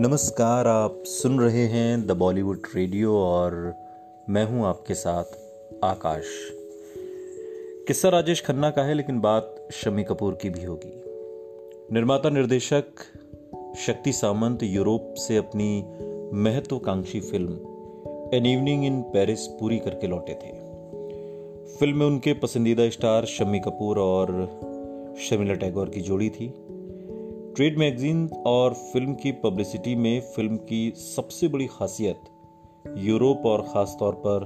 नमस्कार, आप सुन रहे हैं द बॉलीवुड रेडियो और मैं हूँ आपके साथ आकाश। किस्सा राजेश खन्ना का है, लेकिन बात शमी कपूर की भी होगी। निर्माता निर्देशक शक्ति सामंत यूरोप से अपनी महत्वाकांक्षी फ़िल्म एन इवनिंग इन पेरिस पूरी करके लौटे थे। फ़िल्म में उनके पसंदीदा स्टार शमी कपूर और शर्मिला टैगोर की जोड़ी थी। ट्रेड मैगजीन और फ़िल्म की पब्लिसिटी में फ़िल्म की सबसे बड़ी खासियत यूरोप और ख़ास तौर पर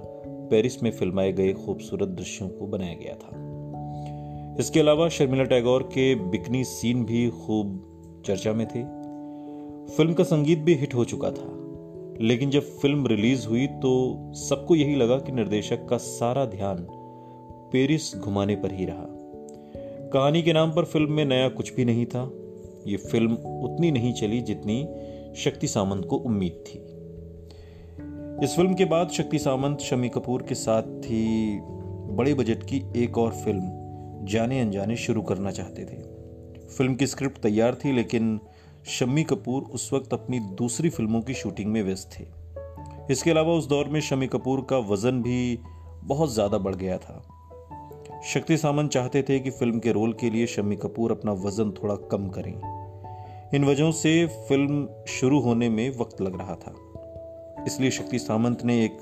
पेरिस में फिल्माए गए खूबसूरत दृश्यों को बनाया गया था। इसके अलावा शर्मिला टैगोर के बिकनी सीन भी खूब चर्चा में थे। फ़िल्म का संगीत भी हिट हो चुका था, लेकिन जब फ़िल्म रिलीज़ हुई तो सबको यही लगा कि निर्देशक का सारा ध्यान पेरिस घुमाने पर ही रहा। कहानी के नाम पर फ़िल्म में नया कुछ भी नहीं था। ये फ़िल्म उतनी नहीं चली जितनी शक्ति सामंत को उम्मीद थी। इस फ़िल्म के बाद शक्ति सामंत, शमी कपूर के साथ थी बड़े बजट की एक और फ़िल्म, जाने अनजाने शुरू करना चाहते थे। फ़िल्म की स्क्रिप्ट तैयार थी, लेकिन शम्मी कपूर उस वक्त अपनी दूसरी फ़िल्मों की शूटिंग में व्यस्त थे। इसके अलावा उस दौर में शमी कपूर का वज़न भी बहुत ज़्यादा बढ़ गया था। शक्ति सामंत चाहते थे कि फ़िल्म के रोल के लिए शम्मी कपूर अपना वज़न थोड़ा कम करें। इन वजहों से फ़िल्म शुरू होने में वक्त लग रहा था। इसलिए शक्ति सामंत ने एक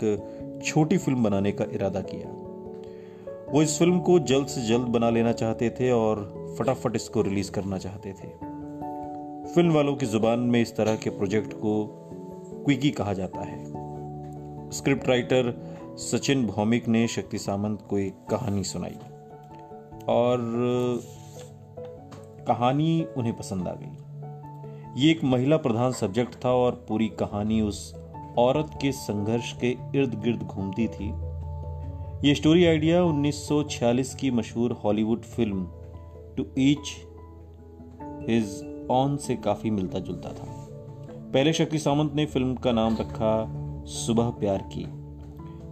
छोटी फ़िल्म बनाने का इरादा किया। वो इस फ़िल्म को जल्द से जल्द बना लेना चाहते थे और फटाफट इसको रिलीज़ करना चाहते थे। फ़िल्म वालों की ज़ुबान में इस तरह के प्रोजेक्ट को क्विकी कहा जाता है। स्क्रिप्ट राइटर सचिन भौमिक ने शक्ति सामंत को एक कहानी सुनाई। और कहानी उन्हें पसंद आ गई। ये एक महिला प्रधान सब्जेक्ट था और पूरी कहानी उस औरत के संघर्ष के इर्द गिर्द घूमती थी। ये स्टोरी आइडिया 1946 की मशहूर Hollywood film to each his own से काफ़ी मिलता जुलता था। पहले शक्ति सामंत ने फ़िल्म का नाम रखा सुबह प्यार की।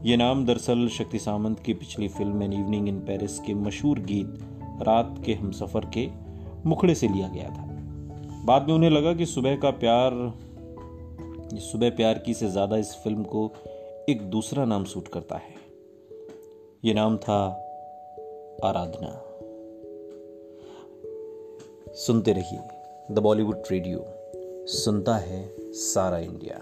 ये नाम दरअसल शक्ति सामंत की पिछली film an evening in Paris के मशहूर गीत रात के हम सफ़र के मुखड़े से लिया गया था। बाद में उन्हें लगा कि सुबह का प्यार, सुबह प्यार की से ज़्यादा इस फ़िल्म को एक दूसरा नाम सूट करता है। ये नाम था आराधना। सुनते रहिए द बॉलीवुड रेडियो, सुनता है सारा इंडिया।